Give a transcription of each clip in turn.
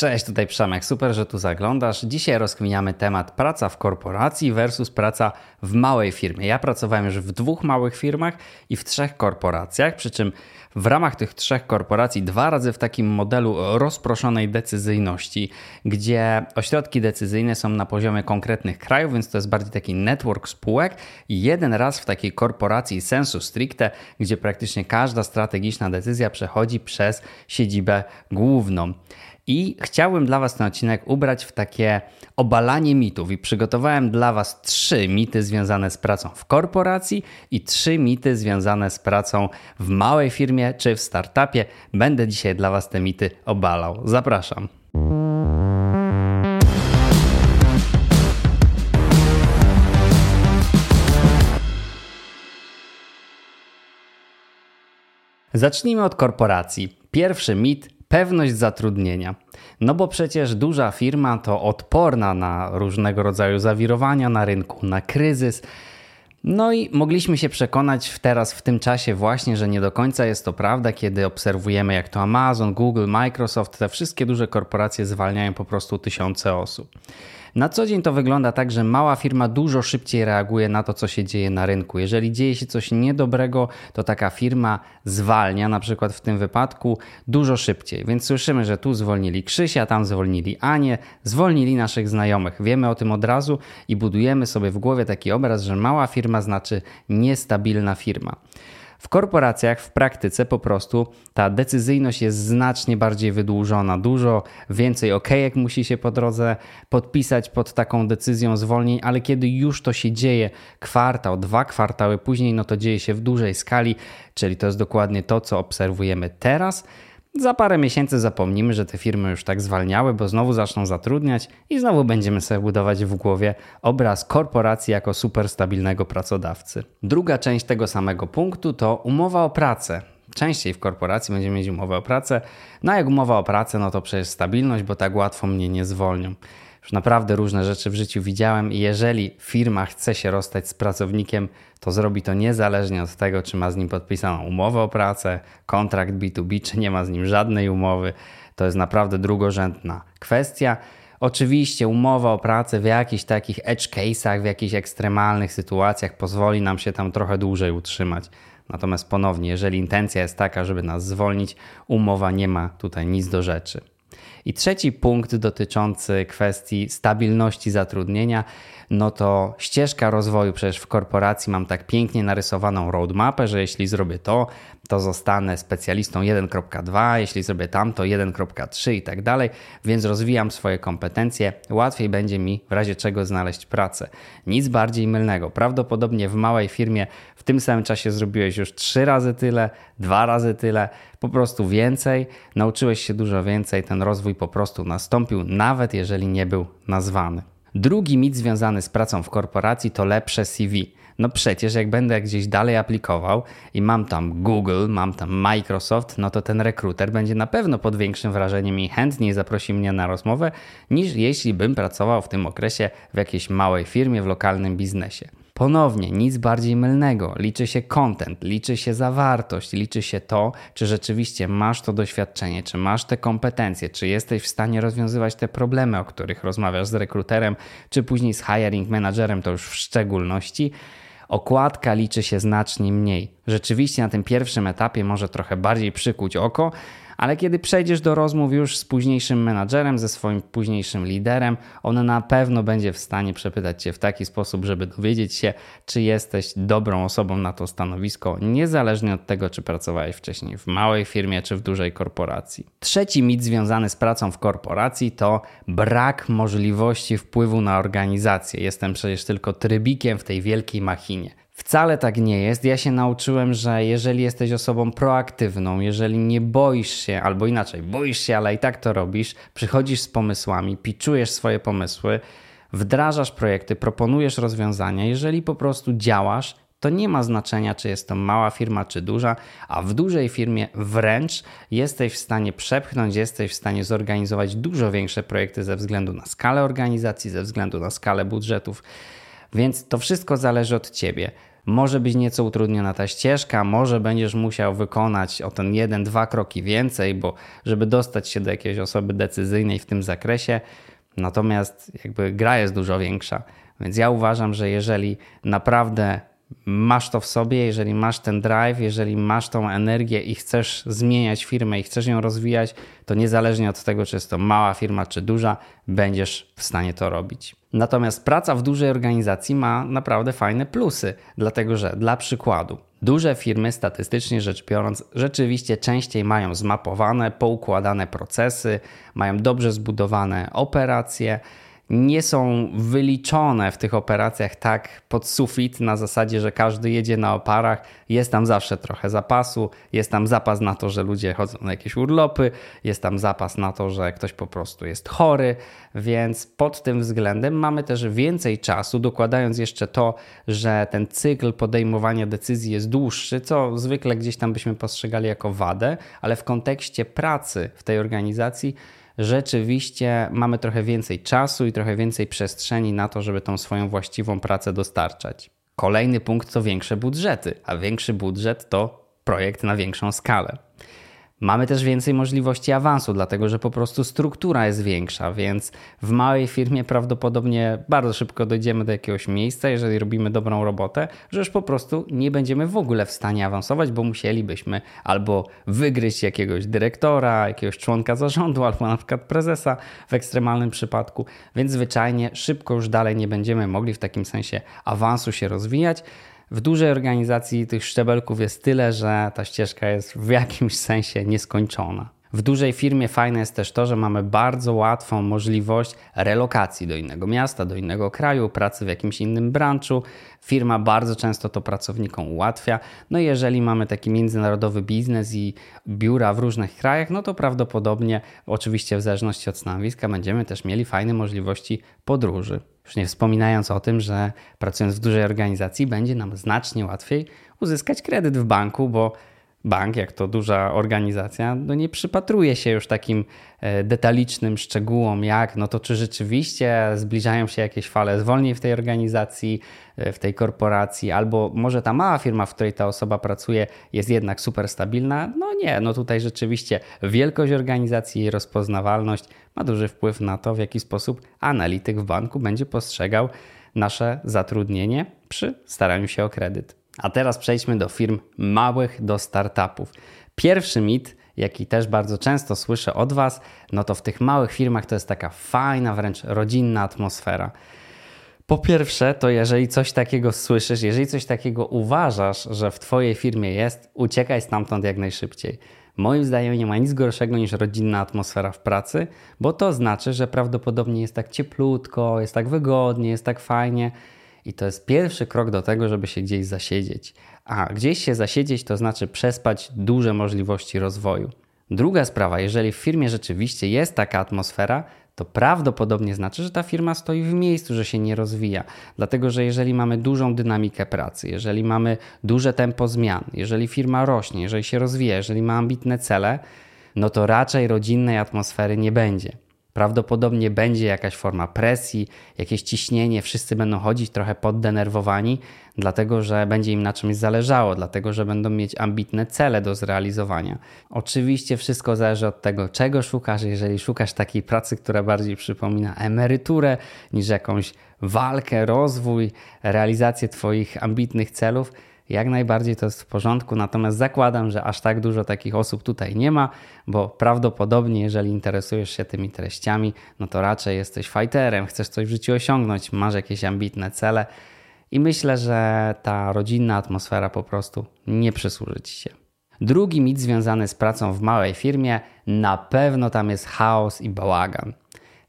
Cześć, tutaj Przemek, super, że tu zaglądasz. Dzisiaj rozkminiamy temat praca w korporacji versus praca w małej firmie. Ja pracowałem już w dwóch małych firmach i w trzech korporacjach, przy czym w ramach tych trzech korporacji dwa razy w takim modelu rozproszonej decyzyjności, gdzie ośrodki decyzyjne są na poziomie konkretnych krajów, więc to jest bardziej taki network spółek i jeden raz w takiej korporacji sensu stricte, gdzie praktycznie każda strategiczna decyzja przechodzi przez siedzibę główną. I chciałbym dla Was ten odcinek ubrać w takie obalanie mitów i przygotowałem dla Was trzy mity związane z pracą w korporacji i trzy mity związane z pracą w małej firmie czy w startupie. Będę dzisiaj dla Was te mity obalał. Zapraszam. Zacznijmy od korporacji. Pierwszy mit pewność zatrudnienia. No bo przecież duża firma to odporna na różnego rodzaju zawirowania na rynku, na kryzys. No i mogliśmy się przekonać teraz w tym czasie właśnie, że nie do końca jest to prawda, kiedy obserwujemy jak to Amazon, Google, Microsoft, te wszystkie duże korporacje zwalniają po prostu tysiące osób. Na co dzień to wygląda tak, że mała firma dużo szybciej reaguje na to, co się dzieje na rynku. Jeżeli dzieje się coś niedobrego, to taka firma zwalnia, na przykład w tym wypadku, dużo szybciej. Więc słyszymy, że tu zwolnili Krzysia, tam zwolnili Anię, zwolnili naszych znajomych. Wiemy o tym od razu i budujemy sobie w głowie taki obraz, że mała firma znaczy niestabilna firma. W korporacjach w praktyce po prostu ta decyzyjność jest znacznie bardziej wydłużona. Dużo więcej okejek musi się po drodze podpisać pod taką decyzją zwolnień, ale kiedy już to się dzieje kwartał, dwa kwartały później, no to dzieje się w dużej skali, czyli to jest dokładnie to, co obserwujemy teraz. Za parę miesięcy zapomnimy, że te firmy już tak zwalniały, bo znowu zaczną zatrudniać i znowu będziemy sobie budować w głowie obraz korporacji jako super stabilnego pracodawcy. Druga część tego samego punktu to umowa o pracę. Częściej w korporacji będziemy mieć umowę o pracę. No a jak umowa o pracę, no to przecież stabilność, bo tak łatwo mnie nie zwolnią. Już naprawdę różne rzeczy w życiu widziałem i jeżeli firma chce się rozstać z pracownikiem, to zrobi to niezależnie od tego, czy ma z nim podpisaną umowę o pracę, kontrakt B2B, czy nie ma z nim żadnej umowy. To jest naprawdę drugorzędna kwestia. Oczywiście umowa o pracę w jakichś takich edge case'ach, w jakichś ekstremalnych sytuacjach pozwoli nam się tam trochę dłużej utrzymać. Natomiast ponownie, jeżeli intencja jest taka, żeby nas zwolnić, umowa nie ma tutaj nic do rzeczy. I trzeci punkt dotyczący kwestii stabilności zatrudnienia, no to ścieżka rozwoju. Przecież w korporacji mam tak pięknie narysowaną roadmapę, że jeśli zrobię to, to zostanę specjalistą 1.2, jeśli zrobię tamto 1.3 i tak dalej, więc rozwijam swoje kompetencje, łatwiej będzie mi w razie czego znaleźć pracę. Nic bardziej mylnego. Prawdopodobnie w małej firmie w tym samym czasie zrobiłeś już trzy razy tyle, dwa razy tyle, po prostu więcej, nauczyłeś się dużo więcej, ten rozwój po prostu nastąpił, nawet jeżeli nie był nazwany. Drugi mit związany z pracą w korporacji to lepsze CV. No przecież jak będę gdzieś dalej aplikował i mam tam Google, mam tam Microsoft, no to ten rekruter będzie na pewno pod większym wrażeniem i chętniej zaprosi mnie na rozmowę, niż jeśli bym pracował w tym okresie w jakiejś małej firmie, w lokalnym biznesie. Ponownie, nic bardziej mylnego. Liczy się content, liczy się zawartość, liczy się to, czy rzeczywiście masz to doświadczenie, czy masz te kompetencje, czy jesteś w stanie rozwiązywać te problemy, o których rozmawiasz z rekruterem, czy później z hiring managerem, to już w szczególności. Okładka liczy się znacznie mniej. Rzeczywiście na tym pierwszym etapie może trochę bardziej przykuć oko, ale kiedy przejdziesz do rozmów już z późniejszym menadżerem, ze swoim późniejszym liderem, on na pewno będzie w stanie przepytać cię w taki sposób, żeby dowiedzieć się, czy jesteś dobrą osobą na to stanowisko, niezależnie od tego, czy pracowałeś wcześniej w małej firmie czy w dużej korporacji. Trzeci mit związany z pracą w korporacji to brak możliwości wpływu na organizację. Jestem przecież tylko trybikiem w tej wielkiej machinie. Wcale tak nie jest. Ja się nauczyłem, że jeżeli jesteś osobą proaktywną, jeżeli nie boisz się, albo inaczej, boisz się, ale i tak to robisz, przychodzisz z pomysłami, piczujesz swoje pomysły, wdrażasz projekty, proponujesz rozwiązania, jeżeli po prostu działasz, to nie ma znaczenia, czy jest to mała firma, czy duża, a w dużej firmie wręcz jesteś w stanie przepchnąć, jesteś w stanie zorganizować dużo większe projekty ze względu na skalę organizacji, ze względu na skalę budżetów. Więc to wszystko zależy od ciebie. Może być nieco utrudniona ta ścieżka, może będziesz musiał wykonać o ten jeden, dwa kroki więcej, bo żeby dostać się do jakiejś osoby decyzyjnej w tym zakresie, natomiast jakby gra jest dużo większa. Więc ja uważam, że jeżeli naprawdę masz to w sobie, jeżeli masz ten drive, jeżeli masz tą energię i chcesz zmieniać firmę i chcesz ją rozwijać, to niezależnie od tego, czy jest to mała firma, czy duża, będziesz w stanie to robić. Natomiast praca w dużej organizacji ma naprawdę fajne plusy, dlatego że dla przykładu, duże firmy statystycznie rzecz biorąc rzeczywiście częściej mają zmapowane, poukładane procesy, mają dobrze zbudowane operacje nie są wyliczone w tych operacjach tak pod sufit na zasadzie, że każdy jedzie na oparach. Jest tam zawsze trochę zapasu, jest tam zapas na to, że ludzie chodzą na jakieś urlopy, jest tam zapas na to, że ktoś po prostu jest chory, więc pod tym względem mamy też więcej czasu, dokładając jeszcze to, że ten cykl podejmowania decyzji jest dłuższy, co zwykle gdzieś tam byśmy postrzegali jako wadę, ale w kontekście pracy w tej organizacji rzeczywiście mamy trochę więcej czasu i trochę więcej przestrzeni na to, żeby tą swoją właściwą pracę dostarczać. Kolejny punkt to większe budżety, a większy budżet to projekt na większą skalę. Mamy też więcej możliwości awansu, dlatego że po prostu struktura jest większa, więc w małej firmie prawdopodobnie bardzo szybko dojdziemy do jakiegoś miejsca, jeżeli robimy dobrą robotę, że już po prostu nie będziemy w ogóle w stanie awansować, bo musielibyśmy albo wygryźć jakiegoś dyrektora, jakiegoś członka zarządu, albo na przykład prezesa w ekstremalnym przypadku, więc zwyczajnie szybko już dalej nie będziemy mogli w takim sensie awansu się rozwijać. W dużej organizacji tych szczebelków jest tyle, że ta ścieżka jest w jakimś sensie nieskończona. W dużej firmie fajne jest też to, że mamy bardzo łatwą możliwość relokacji do innego miasta, do innego kraju, pracy w jakimś innym branchu. Firma bardzo często to pracownikom ułatwia. No i jeżeli mamy taki międzynarodowy biznes i biura w różnych krajach, no to prawdopodobnie, oczywiście w zależności od stanowiska, będziemy też mieli fajne możliwości podróży. Już nie wspominając o tym, że pracując w dużej organizacji będzie nam znacznie łatwiej uzyskać kredyt w banku, bo bank, jak to duża organizacja, no nie przypatruje się już takim e, detalicznym szczegółom, jak no to czy rzeczywiście zbliżają się jakieś fale zwolnień w tej organizacji, e, w tej korporacji, albo może ta mała firma, w której ta osoba pracuje, jest jednak super stabilna. No nie, no tutaj rzeczywiście wielkość organizacji i rozpoznawalność ma duży wpływ na to, w jaki sposób analityk w banku będzie postrzegał nasze zatrudnienie przy staraniu się o kredyt. A teraz przejdźmy do firm małych, do startupów. Pierwszy mit, jaki też bardzo często słyszę od Was, no to w tych małych firmach to jest taka fajna, wręcz rodzinna atmosfera. Po pierwsze, to jeżeli coś takiego słyszysz, jeżeli coś takiego uważasz, że w Twojej firmie jest, uciekaj stamtąd jak najszybciej. Moim zdaniem nie ma nic gorszego niż rodzinna atmosfera w pracy, bo to znaczy, że prawdopodobnie jest tak cieplutko, jest tak wygodnie, jest tak fajnie i to jest pierwszy krok do tego, żeby się gdzieś zasiedzieć. A gdzieś się zasiedzieć to znaczy przespać duże możliwości rozwoju. Druga sprawa, jeżeli w firmie rzeczywiście jest taka atmosfera, to prawdopodobnie znaczy, że ta firma stoi w miejscu, że się nie rozwija. Dlatego, że jeżeli mamy dużą dynamikę pracy, jeżeli mamy duże tempo zmian, jeżeli firma rośnie, jeżeli się rozwija, jeżeli ma ambitne cele, no to raczej rodzinnej atmosfery nie będzie. Prawdopodobnie będzie jakaś forma presji, jakieś ciśnienie, wszyscy będą chodzić trochę poddenerwowani, dlatego że będzie im na czymś zależało, dlatego że będą mieć ambitne cele do zrealizowania. Oczywiście wszystko zależy od tego, czego szukasz. Jeżeli szukasz takiej pracy, która bardziej przypomina emeryturę niż jakąś walkę, rozwój, realizację Twoich ambitnych celów, jak najbardziej to jest w porządku, natomiast zakładam, że aż tak dużo takich osób tutaj nie ma, bo prawdopodobnie, jeżeli interesujesz się tymi treściami, no to raczej jesteś fighterem, chcesz coś w życiu osiągnąć, masz jakieś ambitne cele i myślę, że ta rodzinna atmosfera po prostu nie przysłuży ci się. Drugi mit związany z pracą w małej firmie, na pewno tam jest chaos i bałagan.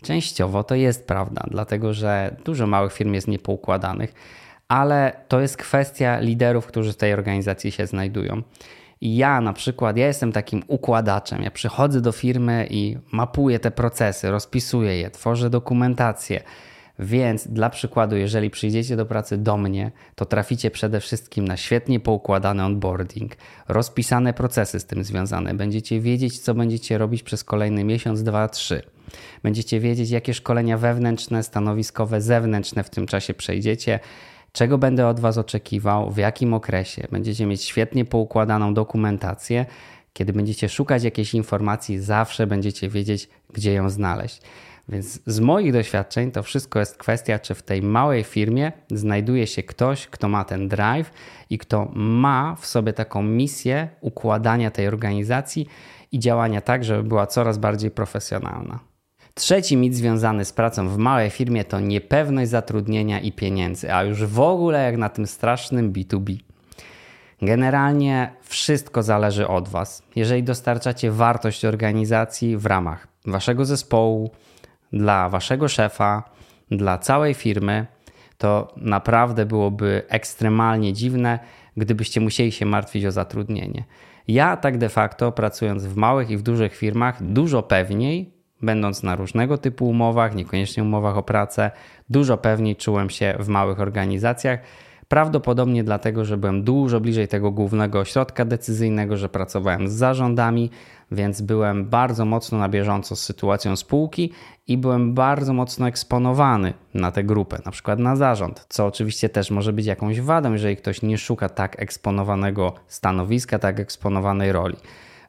Częściowo to jest prawda, dlatego że dużo małych firm jest niepoukładanych ale to jest kwestia liderów, którzy w tej organizacji się znajdują. I ja na przykład, ja jestem takim układaczem. Ja przychodzę do firmy i mapuję te procesy, rozpisuję je, tworzę dokumentację. Więc dla przykładu, jeżeli przyjdziecie do pracy do mnie, to traficie przede wszystkim na świetnie poukładany onboarding, rozpisane procesy z tym związane. Będziecie wiedzieć, co będziecie robić przez kolejny miesiąc, dwa, trzy. Będziecie wiedzieć, jakie szkolenia wewnętrzne, stanowiskowe, zewnętrzne w tym czasie przejdziecie czego będę od Was oczekiwał, w jakim okresie. Będziecie mieć świetnie poukładaną dokumentację. Kiedy będziecie szukać jakiejś informacji, zawsze będziecie wiedzieć, gdzie ją znaleźć. Więc z moich doświadczeń to wszystko jest kwestia, czy w tej małej firmie znajduje się ktoś, kto ma ten drive i kto ma w sobie taką misję układania tej organizacji i działania tak, żeby była coraz bardziej profesjonalna. Trzeci mit związany z pracą w małej firmie to niepewność zatrudnienia i pieniędzy, a już w ogóle jak na tym strasznym B2B. Generalnie wszystko zależy od Was. Jeżeli dostarczacie wartość organizacji w ramach Waszego zespołu, dla Waszego szefa, dla całej firmy, to naprawdę byłoby ekstremalnie dziwne, gdybyście musieli się martwić o zatrudnienie. Ja tak de facto, pracując w małych i w dużych firmach, dużo pewniej będąc na różnego typu umowach, niekoniecznie umowach o pracę, dużo pewniej czułem się w małych organizacjach. Prawdopodobnie dlatego, że byłem dużo bliżej tego głównego ośrodka decyzyjnego, że pracowałem z zarządami, więc byłem bardzo mocno na bieżąco z sytuacją spółki i byłem bardzo mocno eksponowany na tę grupę, na przykład na zarząd, co oczywiście też może być jakąś wadą, jeżeli ktoś nie szuka tak eksponowanego stanowiska, tak eksponowanej roli.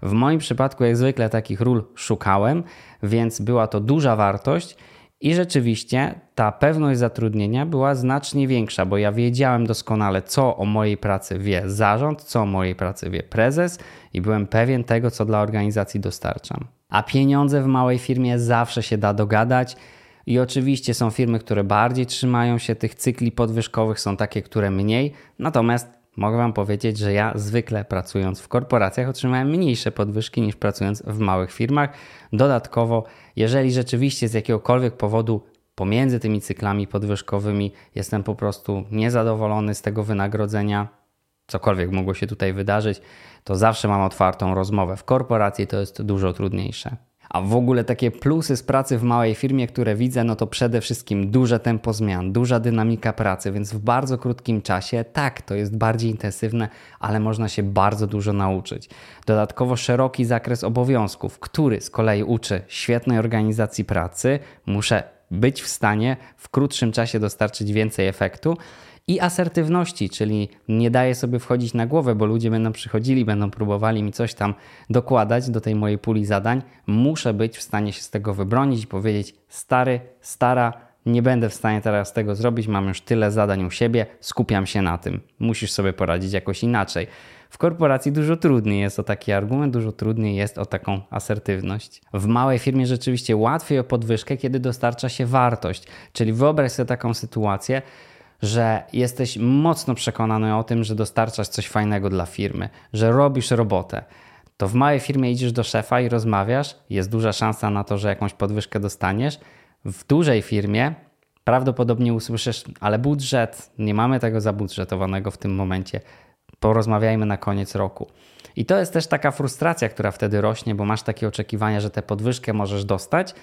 W moim przypadku, jak zwykle, takich ról szukałem, więc była to duża wartość. I rzeczywiście ta pewność zatrudnienia była znacznie większa, bo ja wiedziałem doskonale, co o mojej pracy wie zarząd, co o mojej pracy wie prezes, i byłem pewien tego, co dla organizacji dostarczam. A pieniądze w małej firmie zawsze się da dogadać. I oczywiście są firmy, które bardziej trzymają się tych cykli podwyżkowych, są takie, które mniej. Natomiast Mogę Wam powiedzieć, że ja zwykle pracując w korporacjach otrzymałem mniejsze podwyżki niż pracując w małych firmach. Dodatkowo, jeżeli rzeczywiście z jakiegokolwiek powodu pomiędzy tymi cyklami podwyżkowymi jestem po prostu niezadowolony z tego wynagrodzenia, cokolwiek mogło się tutaj wydarzyć, to zawsze mam otwartą rozmowę. W korporacji to jest dużo trudniejsze. A w ogóle takie plusy z pracy w małej firmie, które widzę, no to przede wszystkim duże tempo zmian, duża dynamika pracy, więc w bardzo krótkim czasie, tak, to jest bardziej intensywne, ale można się bardzo dużo nauczyć. Dodatkowo szeroki zakres obowiązków, który z kolei uczy świetnej organizacji pracy, muszę być w stanie w krótszym czasie dostarczyć więcej efektu i asertywności, czyli nie daję sobie wchodzić na głowę, bo ludzie będą przychodzili, będą próbowali mi coś tam dokładać do tej mojej puli zadań. Muszę być w stanie się z tego wybronić i powiedzieć: stary, stara, nie będę w stanie teraz tego zrobić, mam już tyle zadań u siebie, skupiam się na tym. Musisz sobie poradzić jakoś inaczej. W korporacji dużo trudniej jest o taki argument, dużo trudniej jest o taką asertywność. W małej firmie rzeczywiście łatwiej o podwyżkę, kiedy dostarcza się wartość. Czyli wyobraź sobie taką sytuację, że jesteś mocno przekonany o tym, że dostarczasz coś fajnego dla firmy, że robisz robotę, to w małej firmie idziesz do szefa i rozmawiasz, jest duża szansa na to, że jakąś podwyżkę dostaniesz. W dużej firmie prawdopodobnie usłyszysz, ale budżet, nie mamy tego zabudżetowanego w tym momencie, porozmawiajmy na koniec roku. I to jest też taka frustracja, która wtedy rośnie, bo masz takie oczekiwania, że tę podwyżkę możesz dostać,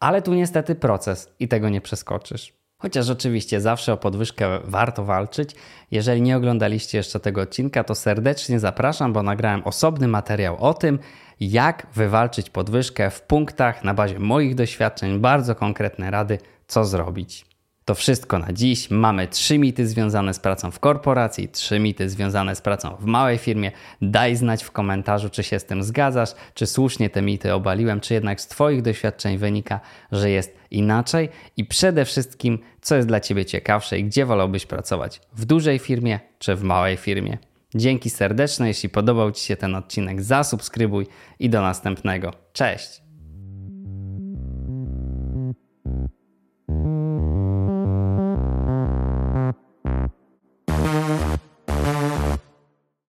ale tu niestety proces i tego nie przeskoczysz. Chociaż oczywiście zawsze o podwyżkę warto walczyć. Jeżeli nie oglądaliście jeszcze tego odcinka, to serdecznie zapraszam, bo nagrałem osobny materiał o tym, jak wywalczyć podwyżkę w punktach na bazie moich doświadczeń, bardzo konkretne rady, co zrobić. To wszystko na dziś. Mamy trzy mity związane z pracą w korporacji, trzy mity związane z pracą w małej firmie. Daj znać w komentarzu, czy się z tym zgadzasz, czy słusznie te mity obaliłem, czy jednak z Twoich doświadczeń wynika, że jest inaczej i przede wszystkim, co jest dla Ciebie ciekawsze i gdzie wolałbyś pracować w dużej firmie czy w małej firmie. Dzięki serdeczne, jeśli podobał Ci się ten odcinek, zasubskrybuj i do następnego. Cześć!